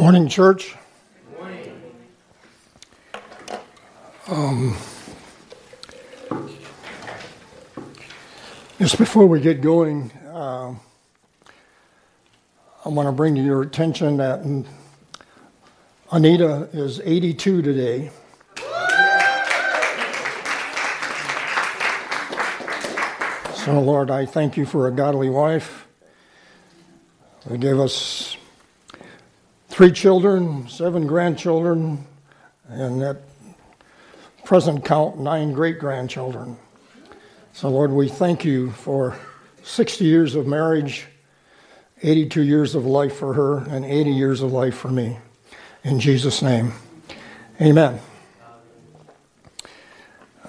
Morning, church. Um, just before we get going, uh, I want to bring to your attention that Anita is 82 today. So, Lord, I thank you for a godly wife who gave us three children, seven grandchildren, and at present count, nine great grandchildren. So, Lord, we thank you for 60 years of marriage, 82 years of life for her, and 80 years of life for me. In Jesus' name, amen.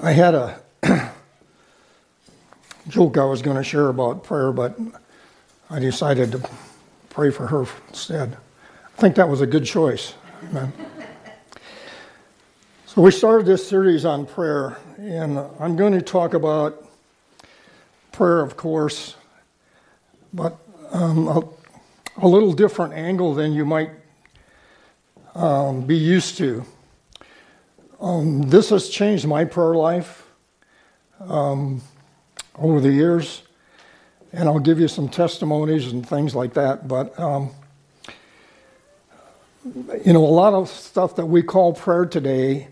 I had a joke I was going to share about prayer, but I decided to pray for her instead. Think that was a good choice. Amen. So, we started this series on prayer, and I'm going to talk about prayer, of course, but um, a, a, little different angle than you might um, be used to. Um, this has changed my prayer life. Um, over the years, and I'll give you some testimonies and things like that. But um, you know, a lot of stuff that we call prayer today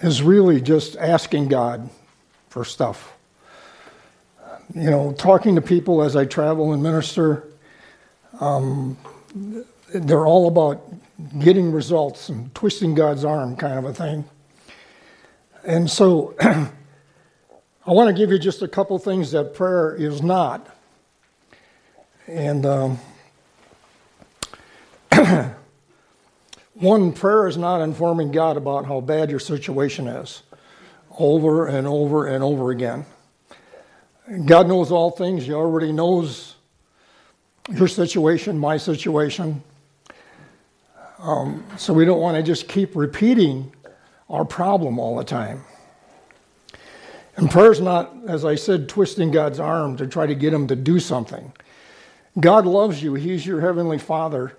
is really just asking God for stuff. You know, talking to people as I travel and minister, um, they're all about getting results and twisting God's arm, kind of a thing. And so I want to give you just a couple things that prayer is not. And um, one, prayer is not informing God about how bad your situation is over and over and over again. God knows all things, He already knows your situation, my situation. Um, so we don't want to just keep repeating our problem all the time. And prayer's not, as I said, twisting God's arm to try to get him to do something. God loves you, He's your Heavenly Father.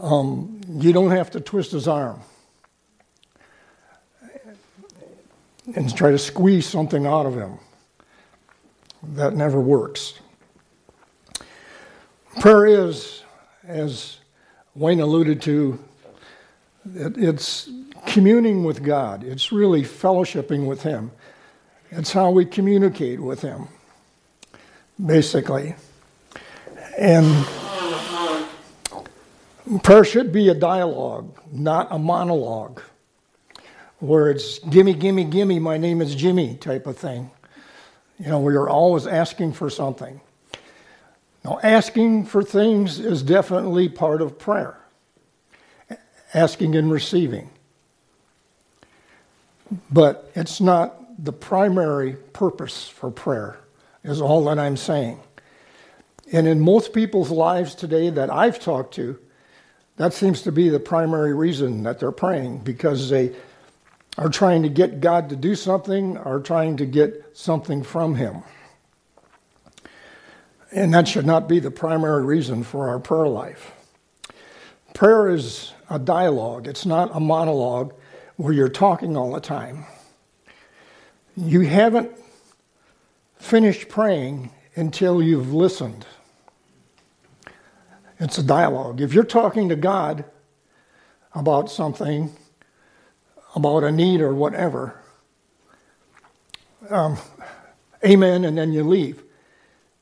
Um, you don't have to twist His arm and try to squeeze something out of Him. That never works. Prayer is, as Wayne alluded to, it, it's communing with God. It's really fellowshipping with Him. It's how we communicate with Him, basically. And prayer should be a dialogue, not a monologue, where it's gimme, gimme, gimme, my name is Jimmy type of thing. You know, where you're always asking for something. Now, asking for things is definitely part of prayer, asking and receiving. But it's not the primary purpose for prayer, is all that I'm saying. And in most people's lives today that I've talked to, that seems to be the primary reason that they're praying because they are trying to get God to do something or trying to get something from Him. And that should not be the primary reason for our prayer life. Prayer is a dialogue, it's not a monologue where you're talking all the time. You haven't finished praying until you've listened. It's a dialogue. If you're talking to God about something, about a need or whatever, um, amen, and then you leave.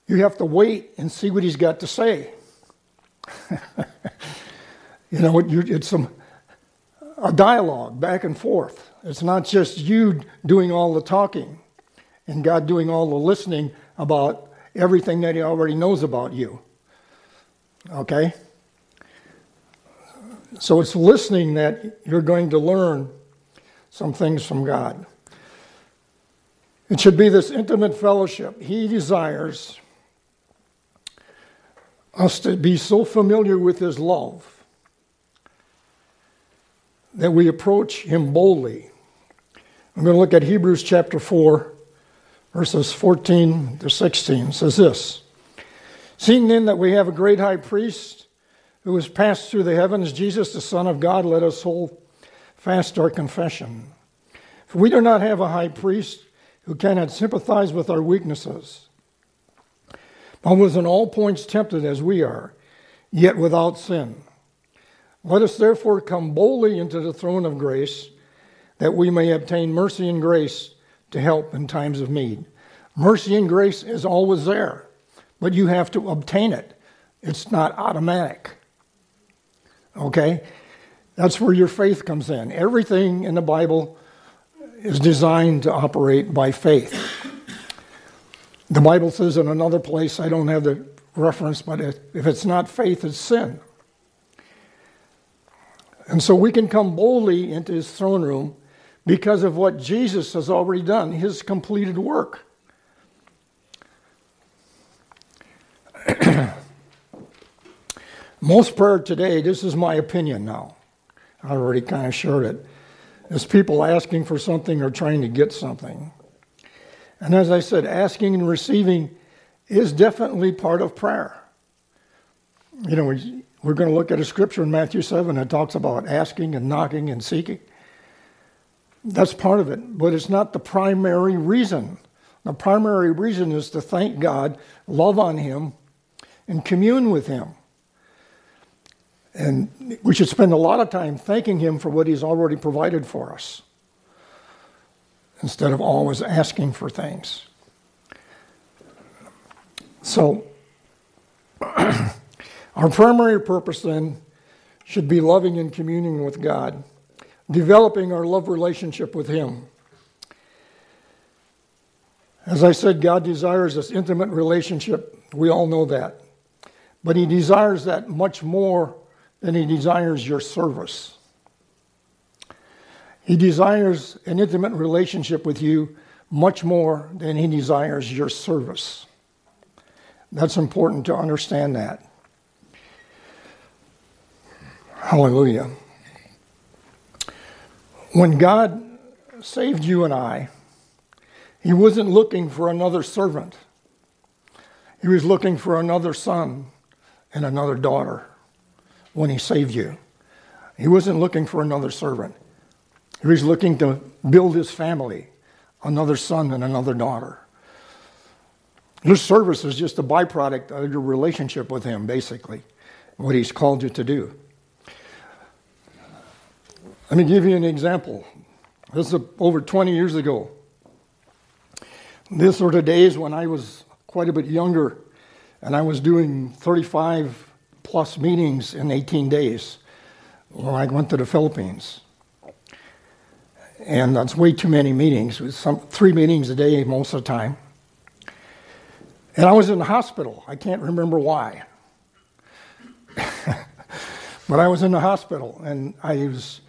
You have to wait and see what he's got to say. you know, it's a dialogue back and forth. It's not just you doing all the talking and God doing all the listening about everything that He already knows about you. Okay? So it's listening that you're going to learn some things from God. It should be this intimate fellowship. He desires us to be so familiar with His love that we approach him boldly. I'm going to look at Hebrews chapter 4, verses 14 to 16. It says this Seeing then that we have a great high priest who has passed through the heavens, Jesus, the Son of God, let us hold fast our confession. For we do not have a high priest who cannot sympathize with our weaknesses, but was in all points tempted as we are, yet without sin. Let us therefore come boldly into the throne of grace, that we may obtain mercy and grace to help in times of need. Mercy and grace is always there, but you have to obtain it. It's not automatic. Okay? That's where your faith comes in. Everything in the Bible is designed to operate by faith. The Bible says in another place, I don't have the reference, but if it's not faith, it's sin. And so we can come boldly into his throne room because of what Jesus has already done, his completed work. Most prayer today, this is my opinion now. I already kind of shared it, is people asking for something or trying to get something. And as I said, asking and receiving is definitely part of prayer. You know, we're going to look at a scripture in Matthew 7 that talks about asking and knocking and seeking. That's part of it, but it's not the primary reason. The primary reason is to thank God, love on Him, and commune with Him. And we should spend a lot of time thanking Him for what He's already provided for us instead of always asking for things. So, our primary purpose then should be loving and communing with God, developing our love relationship with Him. As I said, God desires this intimate relationship. We all know that. But He desires that much more than He desires your service. He desires an intimate relationship with you much more than He desires your service. That's important to understand that. Hallelujah. When God saved you and I, He wasn't looking for another servant. He was looking for another son and another daughter when He saved you. He wasn't looking for another servant. He was looking to build His family, another son and another daughter. Your service is just a byproduct of your relationship with Him, basically, what He's called you to do. Let me give you an example. This is over 20 years ago. These were the days when I was quite a bit younger and I was doing 35 plus meetings in 18 days when I went to the Philippines. And that's way too many meetings. It was some, three meetings a day most of the time. And I was in the hospital. I can't remember why. but I was in the hospital and I was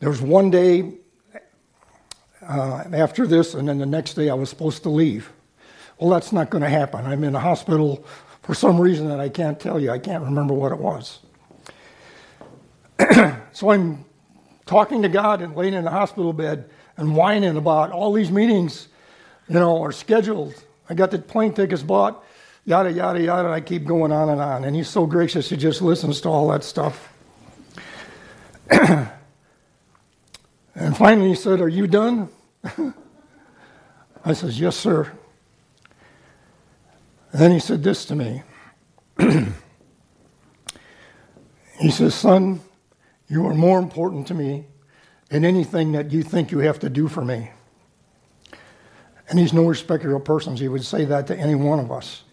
there was one day uh, after this, and then the next day I was supposed to leave. Well, that's not going to happen. I'm in a hospital for some reason that I can't tell you. I can't remember what it was. so I'm talking to God and laying in the hospital bed and whining about all these meetings, you know, are scheduled. I got the plane tickets bought, yada, yada, yada. And I keep going on and on. And he's so gracious, he just listens to all that stuff. And finally he said, Are you done? I says, Yes, sir. And then he said this to me. he says, Son, you are more important to me than anything that you think you have to do for me. And he's no respecter of persons. He would say that to any one of us.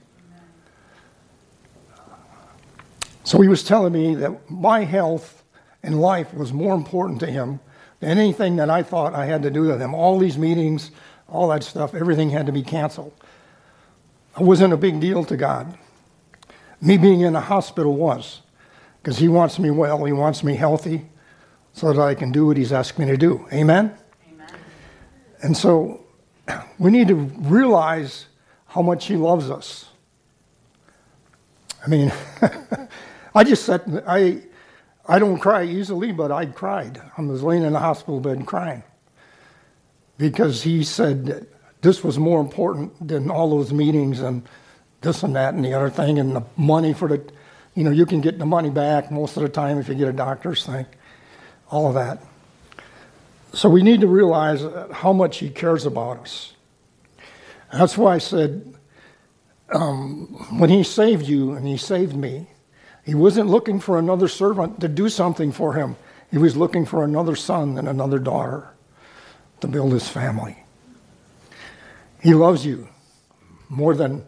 So he was telling me that my health and life was more important to him than Anything that I thought I had to do with him, all these meetings, all that stuff, everything had to be canceled. Wasn't a big deal to God. Me being in a hospital was, because He wants me well, He wants me healthy, so that I can do what He's asked me to do. Amen? Amen. And so we need to realize how much He loves us. I mean, I just said, I, I don't cry easily, but I cried. I was laying in the hospital bed crying because he said this was more important than all those meetings and this and that and the other thing and the money for the you know, you can get the money back most of the time if you get a doctor's thing, all of that. So we need to realize how much He cares about us. That's why I said, um, when He saved you and He saved me, He wasn't looking for another servant to do something for Him. He was looking for another son and another daughter to build His family. He loves you more than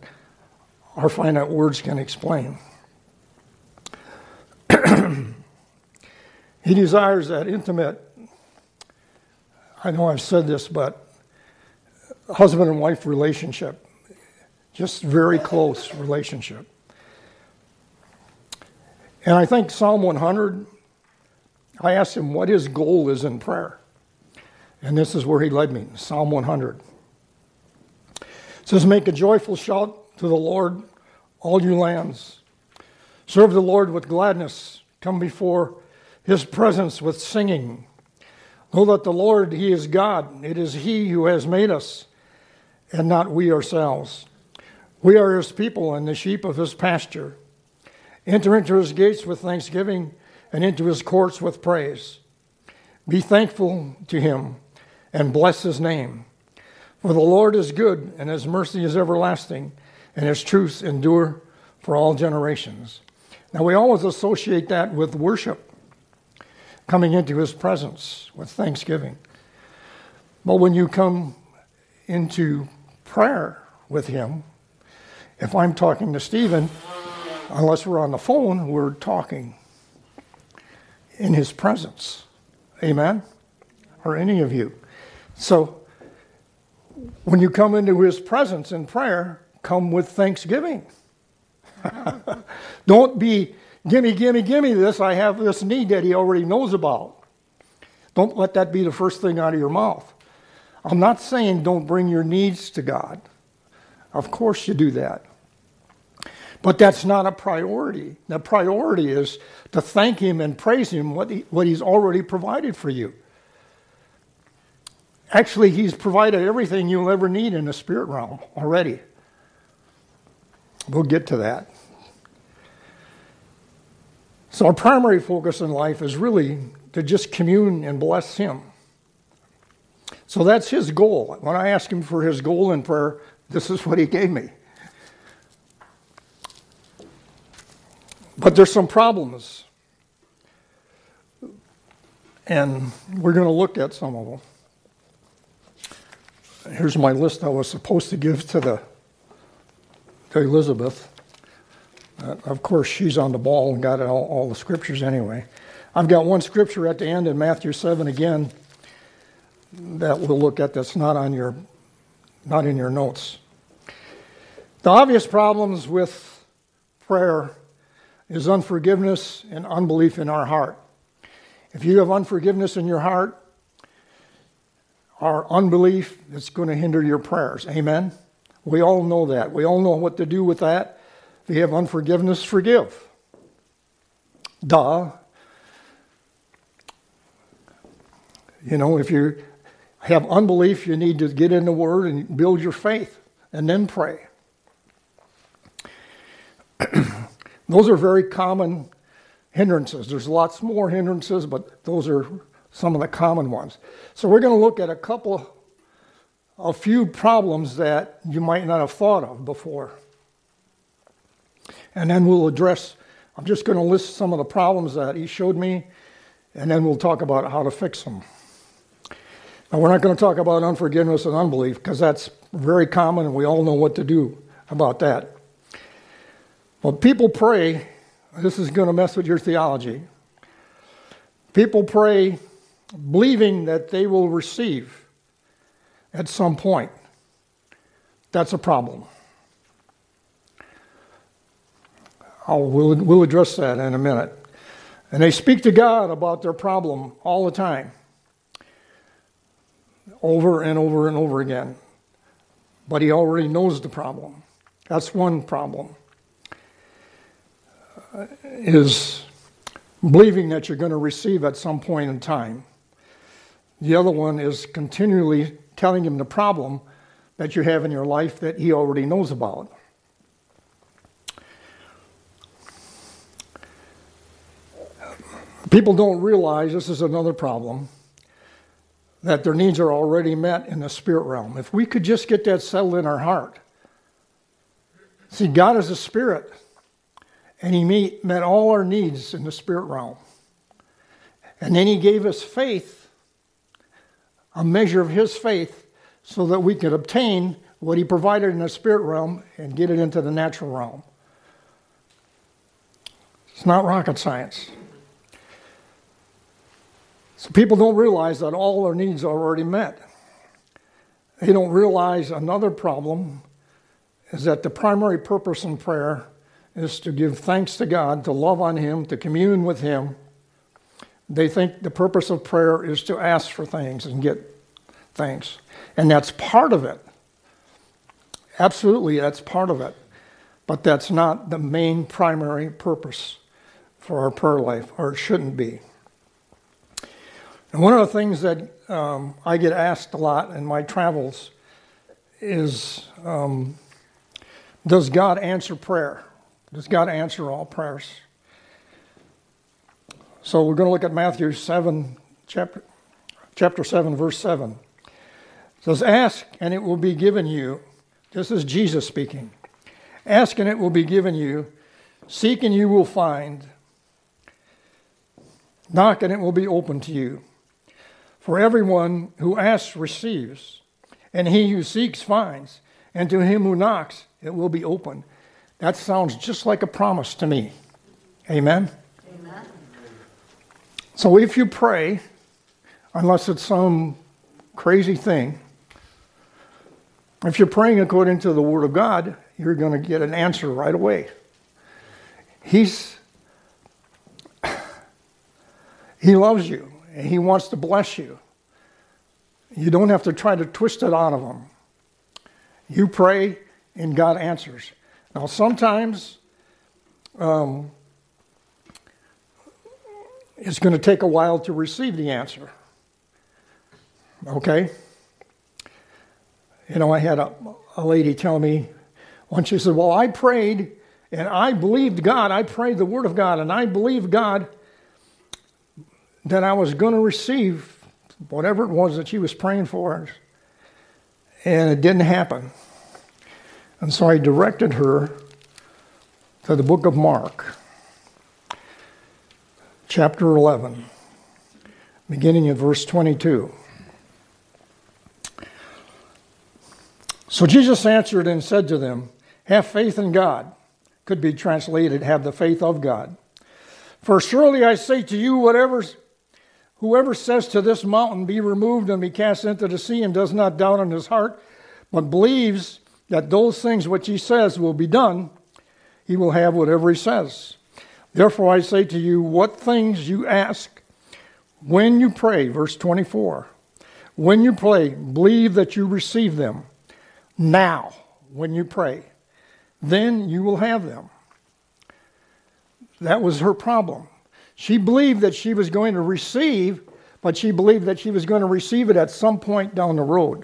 our finite words can explain. he desires that intimate, I know I've said this, but husband and wife relationship, just very close relationship. And I think Psalm 100, I asked him what his goal is in prayer. And this is where he led me Psalm 100. Says, Make a joyful shout to the Lord, all you lands. Serve the Lord with gladness. Come before his presence with singing. Know that the Lord, he is God. It is he who has made us, and not we ourselves. We are his people and the sheep of his pasture. Enter into his gates with thanksgiving and into his courts with praise. Be thankful to him and bless his name. For the Lord is good, and his mercy is everlasting, and his truths endure for all generations. Now, we always associate that with worship, coming into his presence with thanksgiving. But when you come into prayer with him, if I'm talking to Stephen, unless we're on the phone, we're talking in his presence. Amen? Or any of you. So, when you come into his presence in prayer, come with thanksgiving. Don't be, gimme, gimme, gimme this. I have this need that he already knows about. Don't let that be the first thing out of your mouth. I'm not saying don't bring your needs to God. Of course you do that. But that's not a priority. The priority is to thank Him and praise Him what, he, what He's already provided for you. Actually, He's provided everything you'll ever need in the spirit realm already. We'll get to that. So, our primary focus in life is really to just commune and bless Him. So, that's His goal. When I asked Him for His goal in prayer, this is what He gave me. But there's some problems. And we're going to look at some of them. Here's my list I was supposed to give to the to Elizabeth. Uh, of course, she's on the ball and got all, all the scriptures anyway. I've got one scripture at the end in Matthew 7 again that we'll look at that's not on your not in your notes. The obvious problems with prayer is unforgiveness and unbelief in our heart. If you have unforgiveness in your heart, our unbelief is going to hinder your prayers. Amen? We all know that. We all know what to do with that. If you have unforgiveness, forgive. Duh. You know, if you have unbelief, you need to get in the Word and build your faith and then pray. Those are very common hindrances. There's lots more hindrances, but those are some of the common ones. So we're going to look at a couple, a few problems that you might not have thought of before. And then we'll address, I'm just going to list some of the problems that he showed me, and then we'll talk about how to fix them. Now, we're not going to talk about unforgiveness and unbelief because that's very common and we all know what to do about that. But people pray, this is going to mess with your theology. People pray believing that they will receive at some point. That's a problem. I'll, we'll, we'll address that in a minute. And they speak to God about their problem all the time, over and over and over again. But He already knows the problem. That's one problem uh, is believing that you're going to receive at some point in time. The other one is continually telling him the problem that you have in your life that he already knows about. People don't realize this is another problem that their needs are already met in the spirit realm. If we could just get that settled in our heart. See, God is a spirit, and He met all our needs in the spirit realm. And then He gave us faith, a measure of His faith, so that we could obtain what He provided in the spirit realm and get it into the natural realm. It's not rocket science. So people don't realize that all their needs are already met. They don't realize another problem is that the primary purpose in prayer is to give thanks to God, to love on Him, to commune with Him. They think the purpose of prayer is to ask for things and get things. And that's part of it. Absolutely, that's part of it. But that's not the main primary purpose for our prayer life, or it shouldn't be. And one of the things that um, I get asked a lot in my travels is um, Does God answer prayer? Does God answer all prayers? So we're going to look at Matthew 7, chapter, chapter 7, verse 7. It says, Ask and it will be given you. This is Jesus speaking. Ask and it will be given you. Seek and you will find. Knock and it will be open to you. For everyone who asks receives, and he who seeks finds, and to him who knocks it will be open. That sounds just like a promise to me. Amen? Amen. So if you pray, unless it's some crazy thing, if you're praying according to the Word of God, you're going to get an answer right away. He's He loves you and He wants to bless you. You don't have to try to twist it out of Him. You pray, and God answers. Now, sometimes um, it's going to take a while to receive the answer. Okay? You know, I had a, a lady tell me once, she said, Well, I prayed and I believed God. I prayed the Word of God and I believed God that I was going to receive whatever it was that she was praying for. And it didn't happen. And so I directed her to the book of Mark, chapter 11, beginning at verse 22. So Jesus answered and said to them, Have faith in God. Could be translated, Have the faith of God. For surely I say to you, whatever Whoever says to this mountain, Be removed and be cast into the sea, and does not doubt in his heart, but believes that those things which he says will be done, he will have whatever he says. Therefore, I say to you, what things you ask when you pray, verse 24, when you pray, believe that you receive them now when you pray, then you will have them. That was her problem. She believed that she was going to receive, but she believed that she was going to receive it at some point down the road.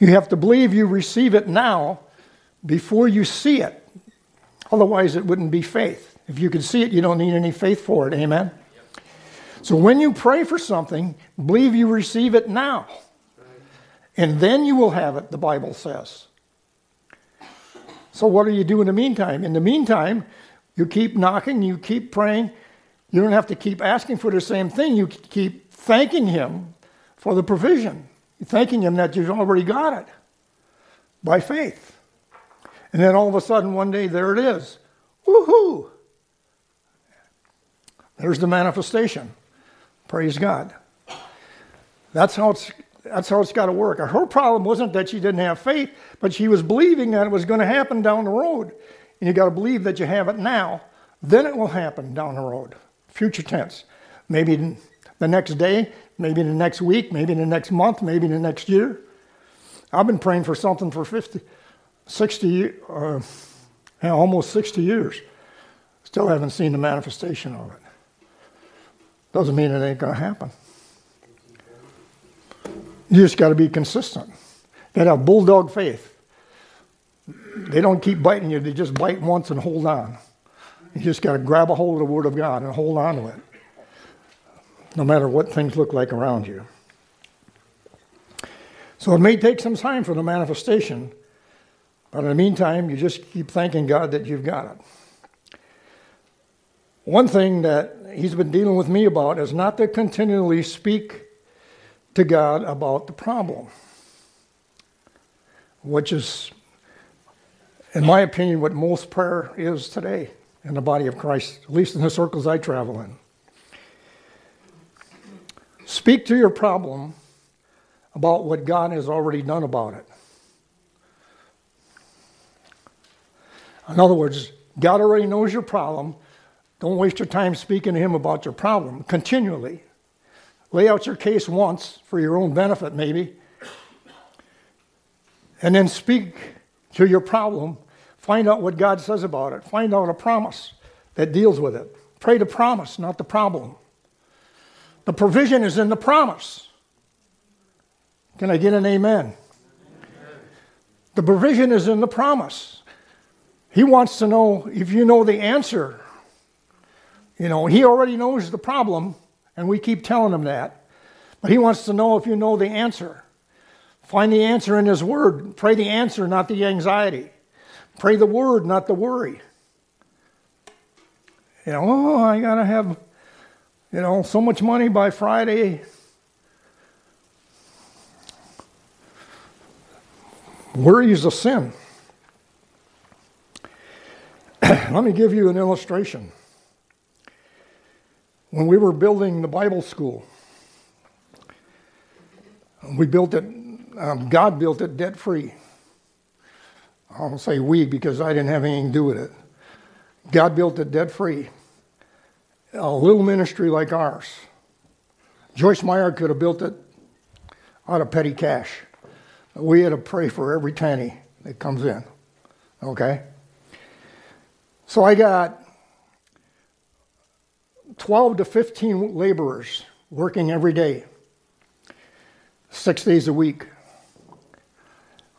You have to believe you receive it now before you see it. Otherwise, it wouldn't be faith. If you could see it, you don't need any faith for it. Amen? So when you pray for something, believe you receive it now. And then you will have it, the Bible says. So, what do you do in the meantime? In the meantime, you keep knocking, you keep praying. You don't have to keep asking for the same thing. You keep thanking Him for the provision, thanking Him that you've already got it by faith. And then all of a sudden, one day, there it is. Woohoo! There's the manifestation. Praise God. That's how it's that's how it's got to work. Her problem wasn't that she didn't have faith, but she was believing that it was going to happen down the road. And you got to believe that you have it now. Then it will happen down the road. Future tense. Maybe the next day, maybe the next week, maybe the next month, maybe the next year. I've been praying for something for 50, 60, uh, almost 60 years. Still haven't seen the manifestation of it. Doesn't mean it ain't going to happen. You just got to be consistent. To have bulldog faith. They don't keep biting you, they just bite once and hold on. You just got to grab a hold of the Word of God and hold on to it, no matter what things look like around you. So it may take some time for the manifestation, but in the meantime, you just keep thanking God that you've got it. One thing that he's been dealing with me about is not to continually speak to God about the problem, which is, in my opinion, what most prayer is today in the body of Christ, at least in the circles I travel in. Speak to your problem about what God has already done about it. In other words, God already knows your problem. Don't waste your time speaking to Him about your problem continually. Lay out your case once for your own benefit, maybe, and then speak to your problem. Find out what God says about it. Find out a promise that deals with it. Pray the promise, not the problem. The provision is in the promise. Can I get an amen? amen? The provision is in the promise. He wants to know if you know the answer. You know, he already knows the problem. And we keep telling him that. But he wants to know if you know the answer. Find the answer in his word. Pray the answer, not the anxiety. Pray the word, not the worry. You know, oh, I got to have, you know, so much money by Friday. Worry is a sin. Let me give you an illustration when we were building the Bible school, we built it, um, God built it debt free. I'll say we because I didn't have anything to do with it. God built it debt free. A little ministry like ours. Joyce Meyer could have built it out of petty cash. We had to pray for every penny that comes in. Okay? So I got 12 to 15 laborers working every day, six days a week.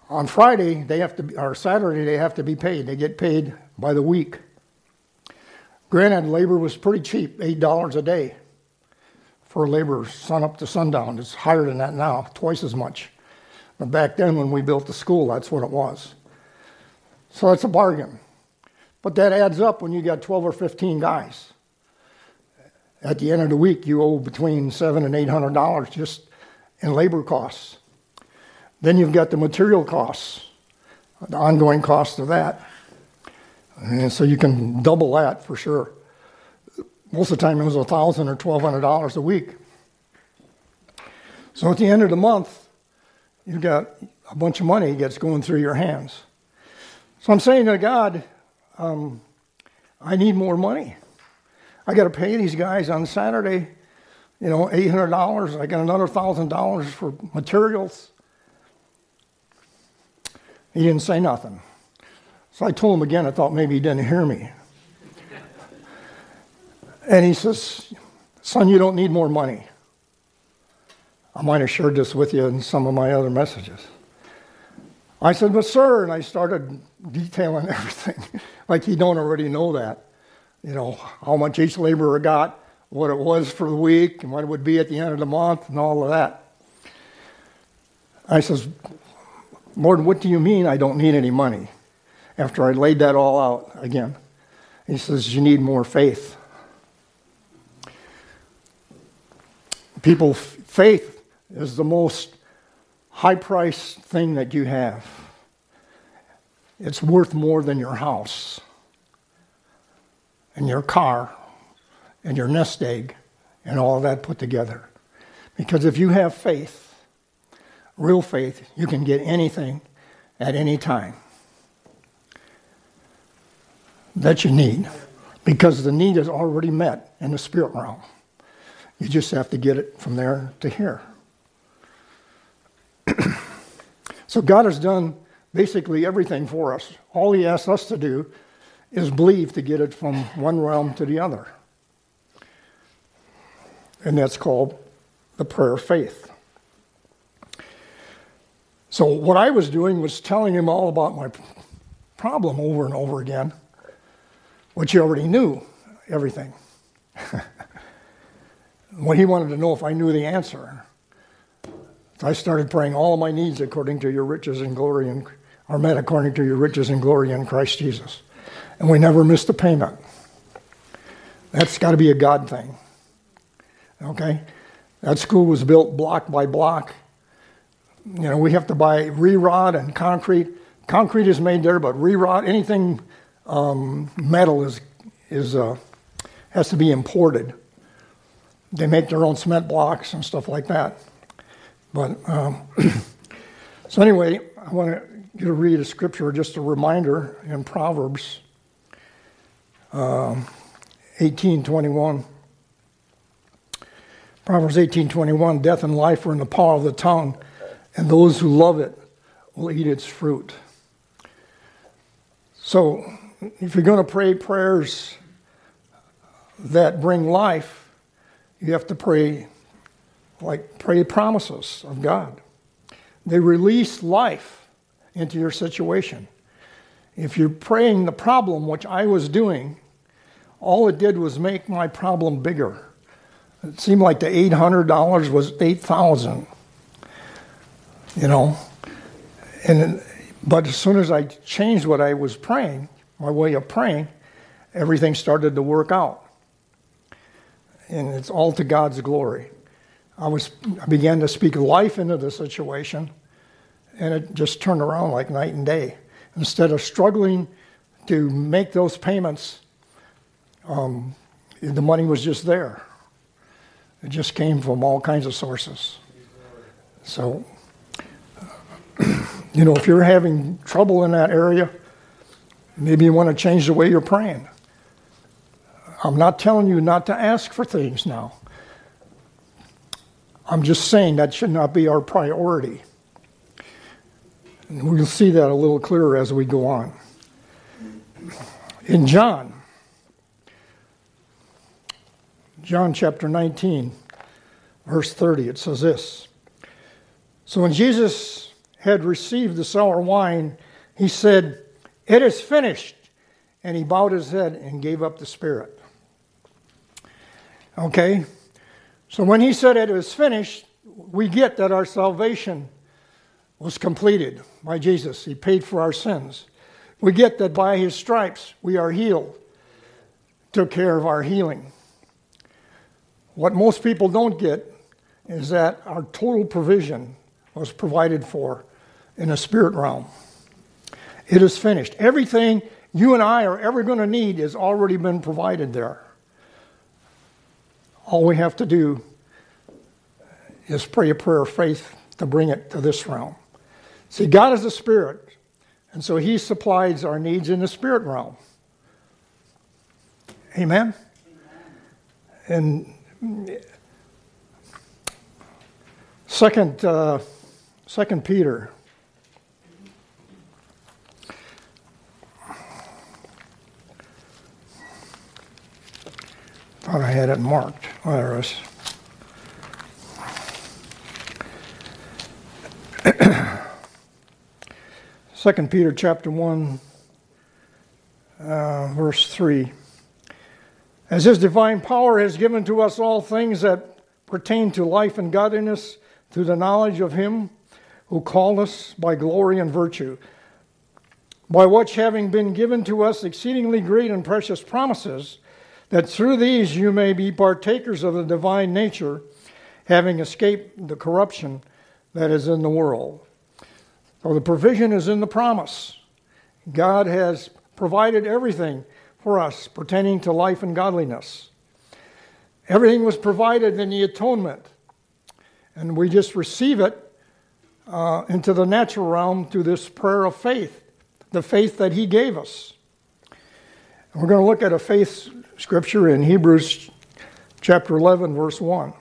On Friday, they have to, or Saturday, they have to be paid. They get paid by the week. Granted, labor was pretty cheap, $8 a day for laborers, sun up to sundown. It's higher than that now, twice as much. But back then, when we built the school, that's what it was. So it's a bargain. But that adds up when you got 12 or 15 guys at the end of the week, you owe between seven and eight hundred dollars just in labor costs. Then you've got the material costs, the ongoing cost of that. And so you can double that for sure. Most of the time it was a thousand or twelve hundred dollars a week. So at the end of the month, you've got a bunch of money gets going through your hands. So I'm saying to God, um, I need more money. I got to pay these guys on Saturday, you know, $800. I got another $1,000 for materials. He didn't say nothing. So I told him again, I thought maybe he didn't hear me. And he says, Son, you don't need more money. I might have shared this with you in some of my other messages. I said, But sir, and I started detailing everything like he don't already know that you know, how much each laborer got, what it was for the week, and what it would be at the end of the month, and all of that. I says, Lord, what do you mean I don't need any money? After I laid that all out again, he says, You need more faith. People, faith is the most high priced thing that you have. It's worth more than your house and your car and your nest egg and all that put together. Because if you have faith, real faith, you can get anything at any time that you need because the need is already met in the spirit realm. You just have to get it from there to here. so God has done basically everything for us. All He asks us to do is believe to get it from one realm to the other. And that's called the prayer of faith. So, what I was doing was telling him all about my problem over and over again. which he already knew everything. when he wanted to know if I knew the answer. I started praying all my needs according to your riches and glory and are met according to your riches and glory in Christ Jesus. And we never missed a payment. That's got to be a God thing. Okay? That school was built block by block. You know, we have to buy re-rod and concrete. Concrete is made there, but re-rod, anything um, metal is, is, uh, has to be imported. They make their own cement blocks and stuff like that. But um, so anyway, I want to read a scripture, just a reminder in Proverbs um, 18:21. Proverbs 18:21, death and life are in the power of the tongue, and those who love it will eat its fruit. So, if you're going to pray prayers that bring life, you have to pray like pray promises of God. They release life into your situation. If you're praying the problem, which I was doing, all it did was make my problem bigger. It seemed like the $800 was 8000 you know. And but as soon as I changed what I was praying, my way of praying, everything started to work out. And it's all to God's glory. I was I began to speak life into the situation, and it just turned around like night and day. Instead of struggling to make those payments, um, the money was just there. It just came from all kinds of sources. So, you know, if you're having trouble in that area, maybe you want to change the way you're praying. I'm not telling you not to ask for things now. I'm just saying that should not be our priority. And we'll see that a little clearer as we go on. In John, John chapter 19, verse 30, it says this So when Jesus had received the sour wine, he said, It is finished. And he bowed his head and gave up the spirit. Okay? So when he said it was finished, we get that our salvation was completed by Jesus. He paid for our sins. We get that by his stripes we are healed, took care of our healing. What most people don't get is that our total provision was provided for in the spirit realm. It is finished. Everything you and I are ever going to need has already been provided there. All we have to do is pray a prayer of faith to bring it to this realm. See, God is a spirit, and so He supplies our needs in the spirit realm. Amen? And second, uh, second Peter. Thought I had it marked. There it is. Second Peter chapter one, uh, verse three. As His divine power has given to us all things that pertain to life and godliness through the knowledge of Him who called us by glory and virtue, by which having been given to us exceedingly great and precious promises that through these you may be partakers of the divine nature, having escaped the corruption that is in the world. So the provision is in the promise. God has provided everything for us pertaining to life and godliness. Everything was provided in the atonement, and we just receive it uh, into the natural realm through this prayer of faith, the faith that He gave us. And we're going to look at a faith scripture in Hebrews chapter 11, verse 1.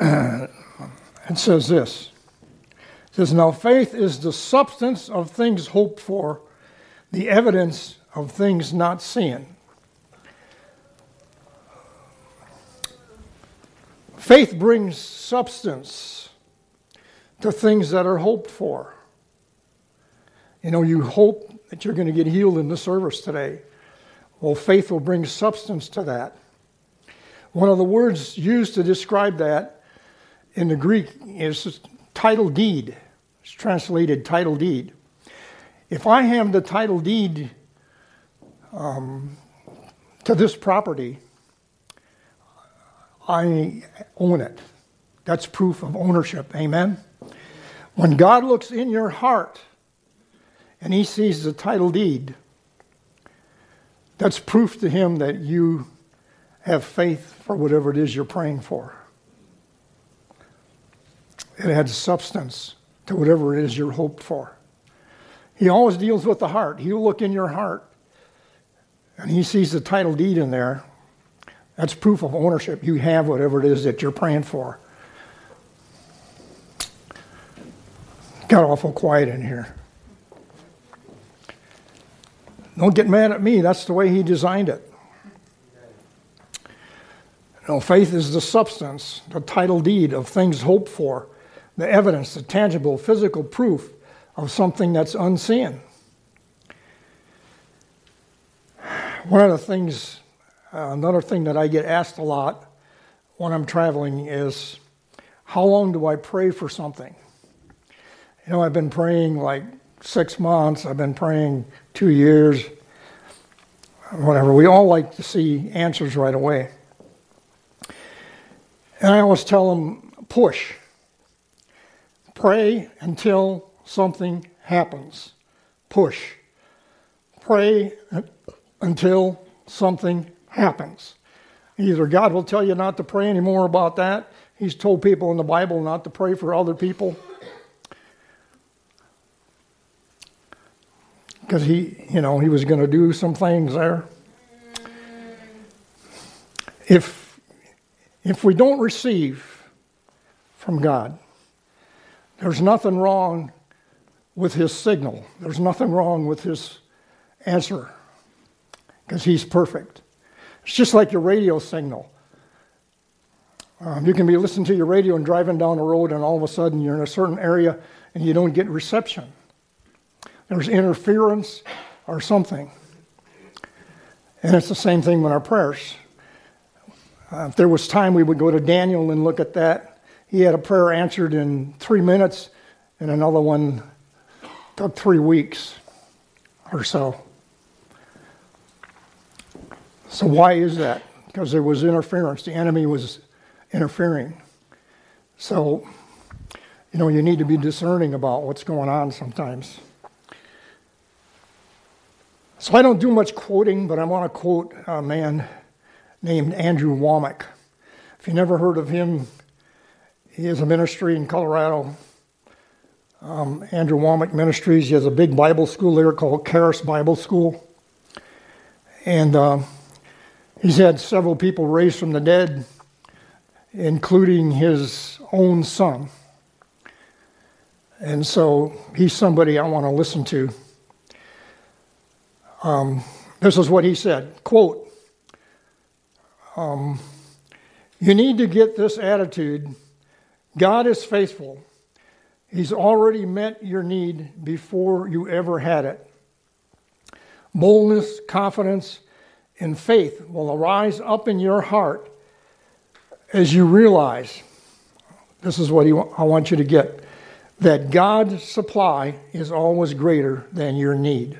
Uh, it says this. It says, Now faith is the substance of things hoped for, the evidence of things not seen. Faith brings substance to things that are hoped for. You know, you hope that you're going to get healed in the service today. Well, faith will bring substance to that. One of the words used to describe that in the Greek is title deed. It's translated title deed. If I have the title deed um, to this property, I own it. That's proof of ownership. Amen? When God looks in your heart and he sees the title deed, that's proof to him that you have faith for whatever it is you're praying for. It adds substance to whatever it is you're hoped for. He always deals with the heart. He'll look in your heart and he sees the title deed in there. That's proof of ownership. You have whatever it is that you're praying for. Got awful quiet in here. Don't get mad at me. That's the way he designed it. You know, faith is the substance, the title deed of things hoped for, the evidence, the tangible, physical proof of something that's unseen. One of the things, uh, another thing that I get asked a lot when I'm traveling is, how long do I pray for something? You know, I've been praying like six months, I've been praying two years, whatever. We all like to see answers right away. And I always tell them push. Pray until something happens. Push. Pray until something happens. Either God will tell you not to pray anymore about that, He's told people in the Bible not to pray for other people. Because he, you know, he was going to do some things there. If, if we don't receive from God, there's nothing wrong with his signal. There's nothing wrong with his answer because he's perfect. It's just like your radio signal. Um, you can be listening to your radio and driving down the road, and all of a sudden you're in a certain area and you don't get reception. There's interference or something. And it's the same thing with our prayers. Uh, if there was time, we would go to Daniel and look at that. He had a prayer answered in three minutes, and another one took three weeks or so. So, why is that? Because there was interference. The enemy was interfering. So, you know, you need to be discerning about what's going on sometimes. So, I don't do much quoting, but I want to quote a man named Andrew Wommack. If you never heard of him, he has a ministry in Colorado. Um, Andrew Wommack Ministries. He has a big Bible school there called Charis Bible School. And uh, He's had several people raised from the dead, including his own son. And so he's somebody I want to listen to. Um, this is what he said quote um, you need to get this attitude. God is faithful. He's already met your need before you ever had it. Boldness confidence and faith will arise up in your heart as you realize this is what I want you to get that God's supply is always greater than your need.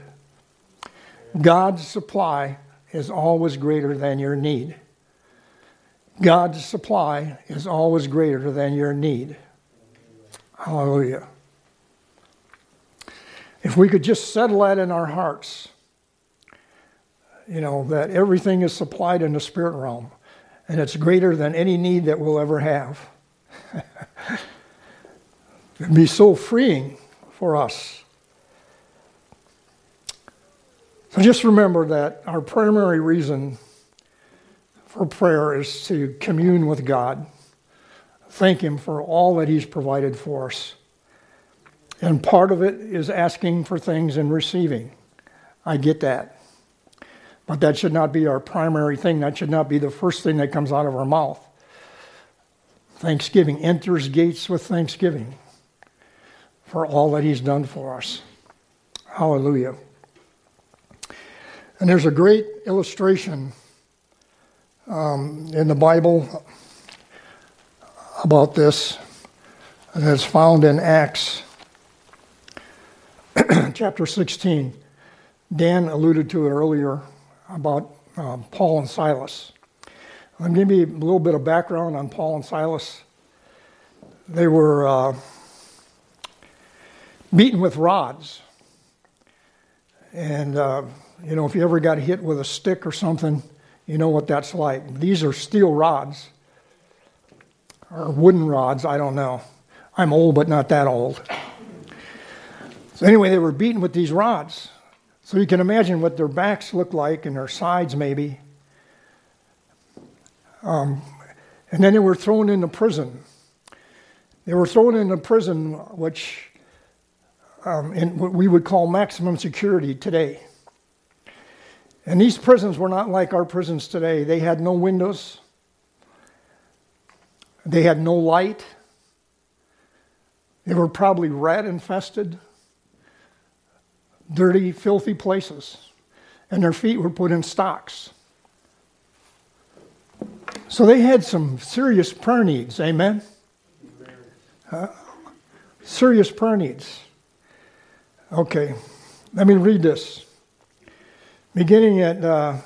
God's supply is always greater than your need. God's supply is always greater than your need. Hallelujah. If we could just settle that in our hearts you know, that everything is supplied in the spirit realm, and it's greater than any need that we'll ever have. It'd be so freeing for us. So just remember that our primary reason for prayer is to commune with God, thank Him for all that He's provided for us. And part of it is asking for things and receiving. I get that. But that should not be our primary thing. That should not be the first thing that comes out of our mouth. Thanksgiving enters gates with thanksgiving for all that He's done for us. Hallelujah. And there's a great illustration um, in the Bible about this, it's found in Acts chapter 16. Dan alluded to it earlier about um, Paul and Silas. Let me give you a little bit of background on Paul and Silas. They were uh, beaten with rods. And, uh, you know, if you ever got hit with a stick or something, you know what that's like. These are steel rods or wooden rods, I don't know. I'm old, but not that old. So, anyway, they were beaten with these rods. So you can imagine what their backs looked like and their sides, maybe. Um, and then they were thrown into prison. They were thrown into prison, which um, in what we would call maximum security today. And these prisons were not like our prisons today. They had no windows, they had no light, they were probably rat infested, dirty, filthy places, and their feet were put in stocks. So they had some serious prayer needs, amen? Uh, serious prayer needs. Okay, let me read this. Beginning at uh,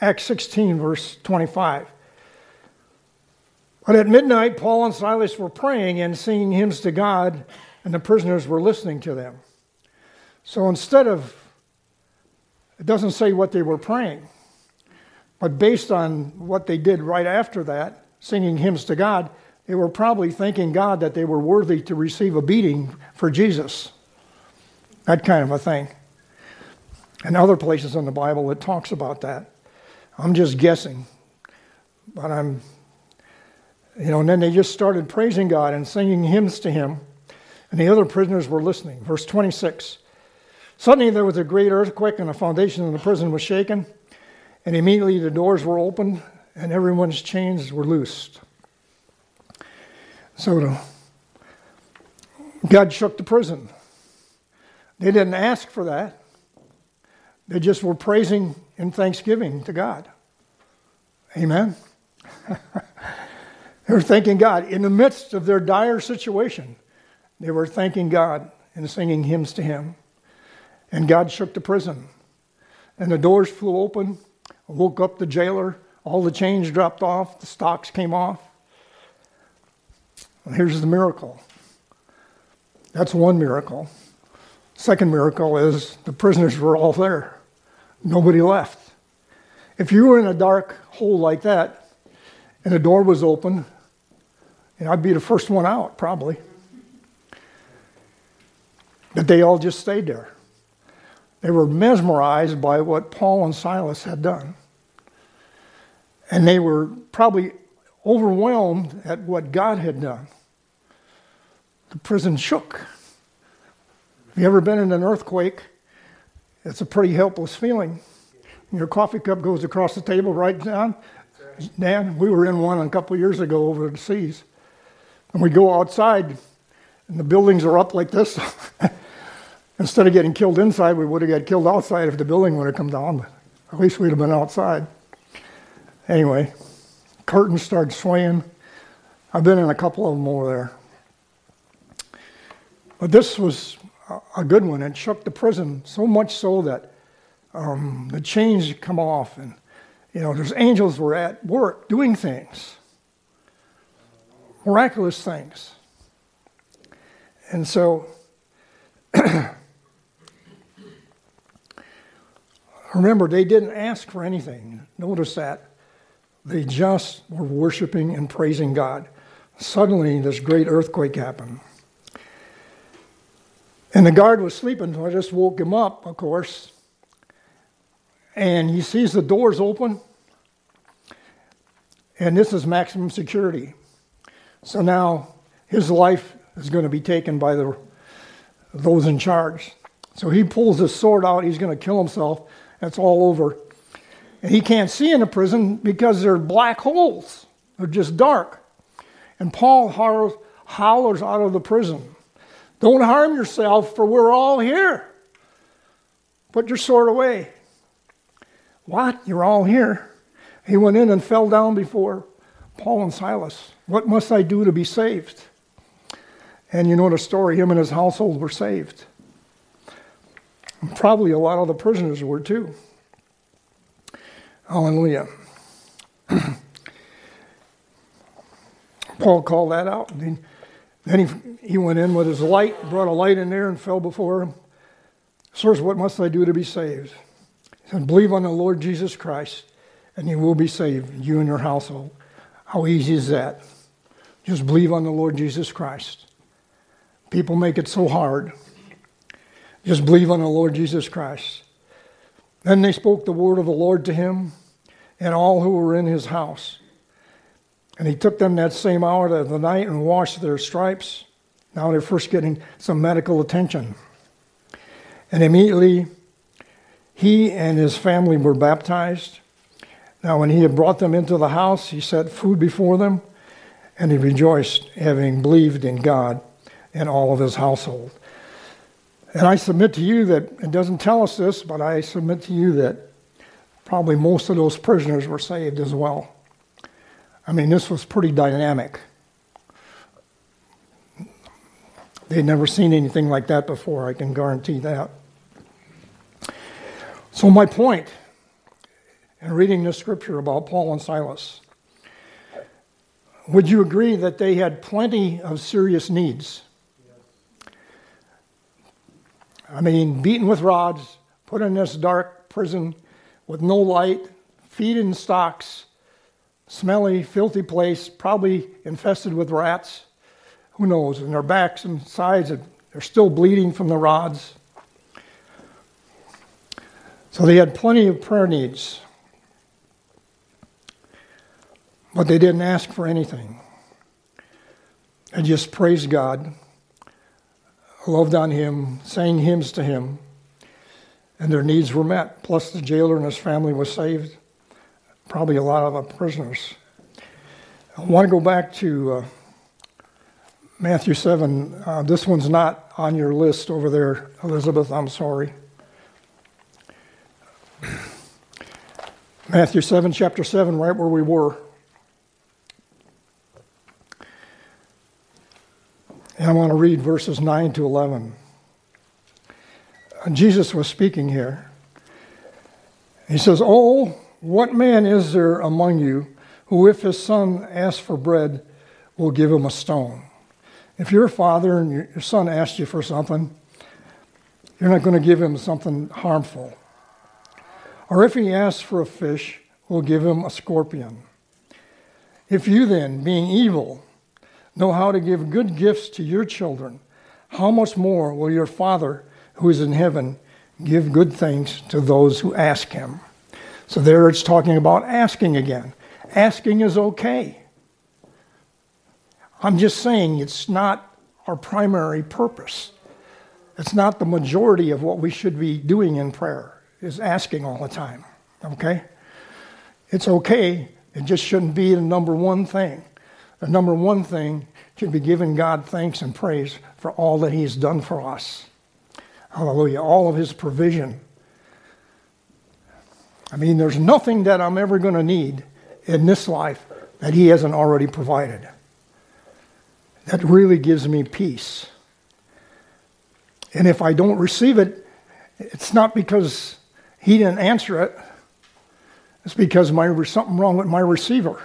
Acts 16, verse 25. But at midnight, Paul and Silas were praying and singing hymns to God, and the prisoners were listening to them. So instead of, it doesn't say what they were praying, but based on what they did right after that, singing hymns to God, they were probably thanking God that they were worthy to receive a beating for Jesus. That kind of a thing. And other places in the Bible it talks about that. I'm just guessing. But I'm, you know, and then they just started praising God and singing hymns to Him. And the other prisoners were listening. Verse 26. Suddenly there was a great earthquake, and the foundation of the prison was shaken. And immediately the doors were opened, and everyone's chains were loosed. So God shook the prison. They didn't ask for that. They just were praising and thanksgiving to God. Amen. they were thanking God. In the midst of their dire situation, they were thanking God and singing hymns to Him. And God shook the prison. And the doors flew open, woke up the jailer. All the chains dropped off, the stocks came off. And here's the miracle. That's one miracle. Second miracle is the prisoners were all there. Nobody left. If you were in a dark hole like that and the door was open, and I'd be the first one out probably. But they all just stayed there. They were mesmerized by what Paul and Silas had done. And they were probably overwhelmed at what God had done. The prison shook. Have you ever been in an earthquake? It's a pretty helpless feeling. Your coffee cup goes across the table right down. Dan, we were in one a couple of years ago over the seas. And we go outside, and the buildings are up like this. Instead of getting killed inside, we would have got killed outside if the building would have come down. But at least we'd have been outside. Anyway, curtains started swaying. I've been in a couple of them over there. But this was a good one. And shook the prison so much so that um, the chains come off and you know there's angels were at work doing things miraculous things. And so remember they didn't ask for anything. Notice that they just were worshiping and praising god. Suddenly this great earthquake happened and the guard was sleeping, so I just woke him up, of course. And he sees the doors open. And this is maximum security. So now his life is going to be taken by the, those in charge. So he pulls his sword out. He's going to kill himself. That's all over. And he can't see in the prison because they're black holes. They're just dark. And Paul hollers out of the prison. Don't harm yourself, for we're all here. Put your sword away. What? You're all here? He went in and fell down before Paul and Silas. What must I do to be saved? And you know the story, him and his household were saved. Probably a lot of the prisoners were too. Hallelujah. Paul called that out. Then he, he went in with his light, brought a light in there, and fell before him. Sirs, what must I do to be saved? He said, Believe on the Lord Jesus Christ, and you will be saved, you and your household. How easy is that? Just believe on the Lord Jesus Christ. People make it so hard. Just believe on the Lord Jesus Christ. Then they spoke the word of the Lord to him and all who were in his house. And he took them that same hour of the night and washed their stripes. Now they're first getting some medical attention. And immediately he and his family were baptized. Now, when he had brought them into the house, he set food before them, and he rejoiced, having believed in God and all of his household. And I submit to you that it doesn't tell us this, but I submit to you that probably most of those prisoners were saved as well. I mean, this was pretty dynamic. They'd never seen anything like that before, I can guarantee that. So, my point in reading this scripture about Paul and Silas would you agree that they had plenty of serious needs? I mean, beaten with rods, put in this dark prison with no light, feed in stocks, smelly, filthy place, probably infested with rats. Who knows? And their backs and sides, they're still bleeding from the rods. So they had plenty of prayer needs. But they didn't ask for anything. They just praised God loved on him, sang hymns to him, and their needs were met. Plus, the jailer and his family was saved. Probably a lot of the prisoners. I want to go back to uh, Matthew 7. Uh, this one's not on your list over there, Elizabeth. I'm sorry. Matthew 7, chapter 7, right where we were. And I want to read verses 9 to 11. Jesus was speaking here. He says, Oh, what man is there among you who, if his son asks for bread, will give him a stone? If you're father and your son asks you for something, you're not going to give him something harmful. Or if he asks for a fish, we'll give him a scorpion. If you then, being evil, know how to give good gifts to your children, how much more will your Father who is in heaven give good things to those who ask him? So there it's talking about asking again. Asking is okay. I'm just saying it's not our primary purpose. It's not the majority of what we should be doing in prayer, is asking all the time. Okay? It's okay. It just shouldn't be the number one thing. The number one thing should be giving God thanks and praise for all that He's done for us. Hallelujah. All of His provision. I mean, there's nothing that I'm ever going to need in this life that He hasn't already provided. That really gives me peace. And if I don't receive it, it's not because He didn't answer it, it's because my, something wrong with my receiver.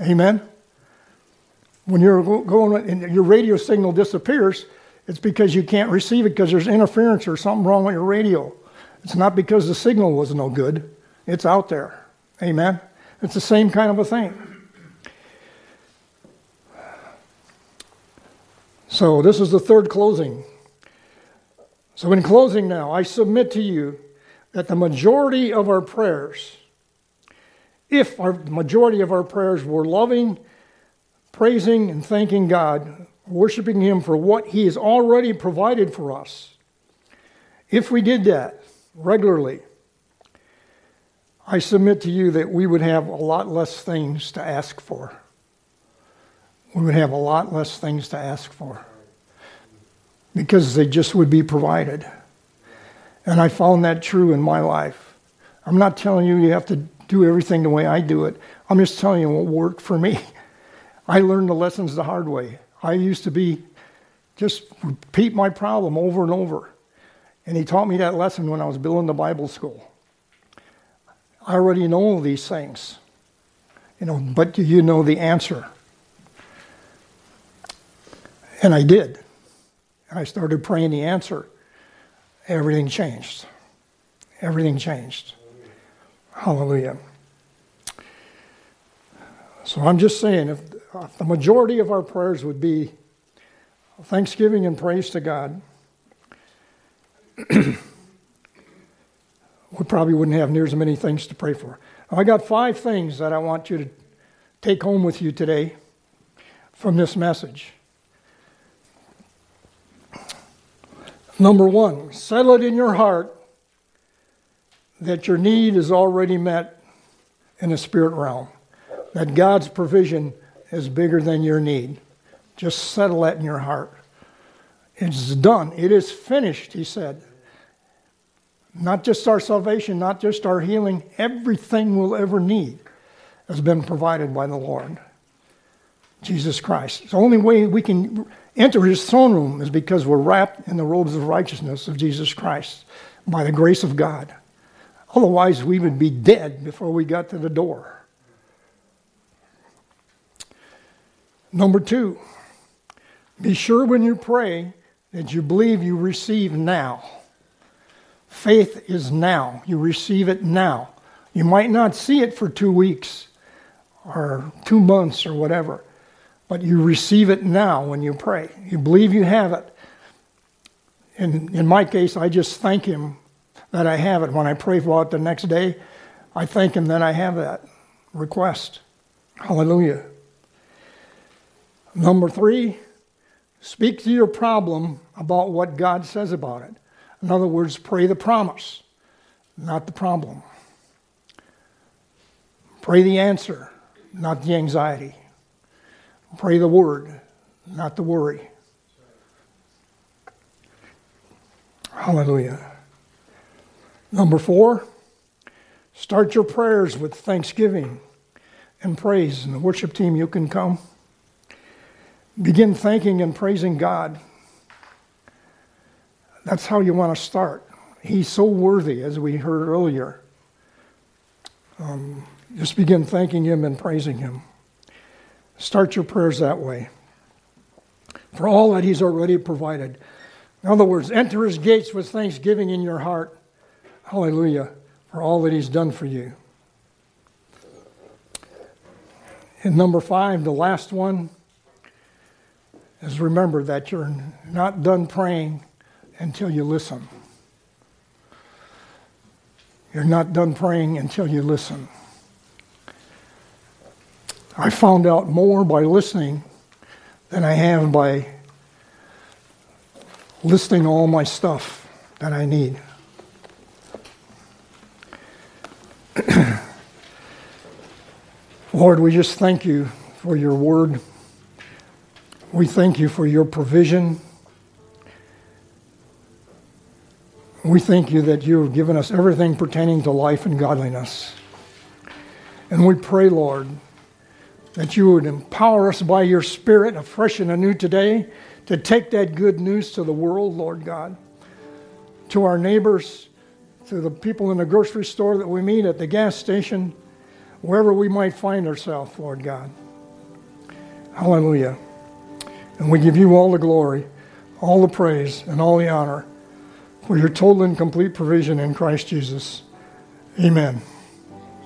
Amen? when you're going and your radio signal disappears, it's because you can't receive it because there's interference or something wrong with your radio. It's not because the signal was no good. It's out there. Amen. It's the same kind of a thing. So this is the third closing. So in closing now, I submit to you that the majority of our prayers, if our, majority of our prayers were loving praising and thanking God, worshiping Him for what He has already provided for us. If we did that regularly, I submit to you that we would have a lot less things to ask for. We would have a lot less things to ask for because they just would be provided. And I found that true in my life. I'm not telling you you have to do everything the way I do it. I'm just telling you what worked for me. I learned the lessons the hard way. I used to be just repeat my problem over and over. And he taught me that lesson when I was building the Bible school. I already know these things. You know, but do you know the answer? And I did. I started praying the answer. Everything changed. Everything changed. Hallelujah. So I'm just saying, if, if the majority of our prayers would be thanksgiving and praise to God, we probably wouldn't have near as many things to pray for. I got five things that I want you to take home with you today from this message. Number one, settle it in your heart that your need is already met in the spirit realm, that God's provision is bigger than your need. Just settle that in your heart. It's done. It is finished, he said. Not just our salvation, not just our healing, everything we'll ever need has been provided by the Lord. Jesus Christ. The only way we can enter his throne room is because we're wrapped in the robes of righteousness of Jesus Christ by the grace of God. Otherwise, we would be dead before we got to the door. Number two, be sure when you pray that you believe you receive now. Faith is now. You receive it now. You might not see it for two weeks or two months or whatever, but you receive it now when you pray. You believe you have it. In, in my case, I just thank Him that I have it. When I pray for it the next day, I thank Him that I have that request. Hallelujah. Number three, speak to your problem about what God says about it. In other words, pray the promise, not the problem. Pray the answer, not the anxiety. Pray the word, not the worry. Hallelujah. Number four, start your prayers with thanksgiving and praise. And the worship team, you can come. Begin thanking and praising God. That's how you want to start. He's so worthy, as we heard earlier. Um, just begin thanking Him and praising Him. Start your prayers that way. For all that He's already provided. In other words, enter His gates with thanksgiving in your heart Hallelujah for all that He's done for you. And number five, the last one, is remember that you're not done praying until you listen. You're not done praying until you listen. I found out more by listening than I have by listing all my stuff that I need. Lord, we just thank you for your word. We thank you for your provision. We thank you that you have given us everything pertaining to life and godliness. And we pray, Lord, that you would empower us by your Spirit afresh and anew today to take that good news to the world, Lord God, to our neighbors, to the people in the grocery store that we meet, at the gas station, wherever we might find ourselves, Lord God. Hallelujah. And we give you all the glory, all the praise, and all the honor for your total and complete provision in Christ Jesus. Amen.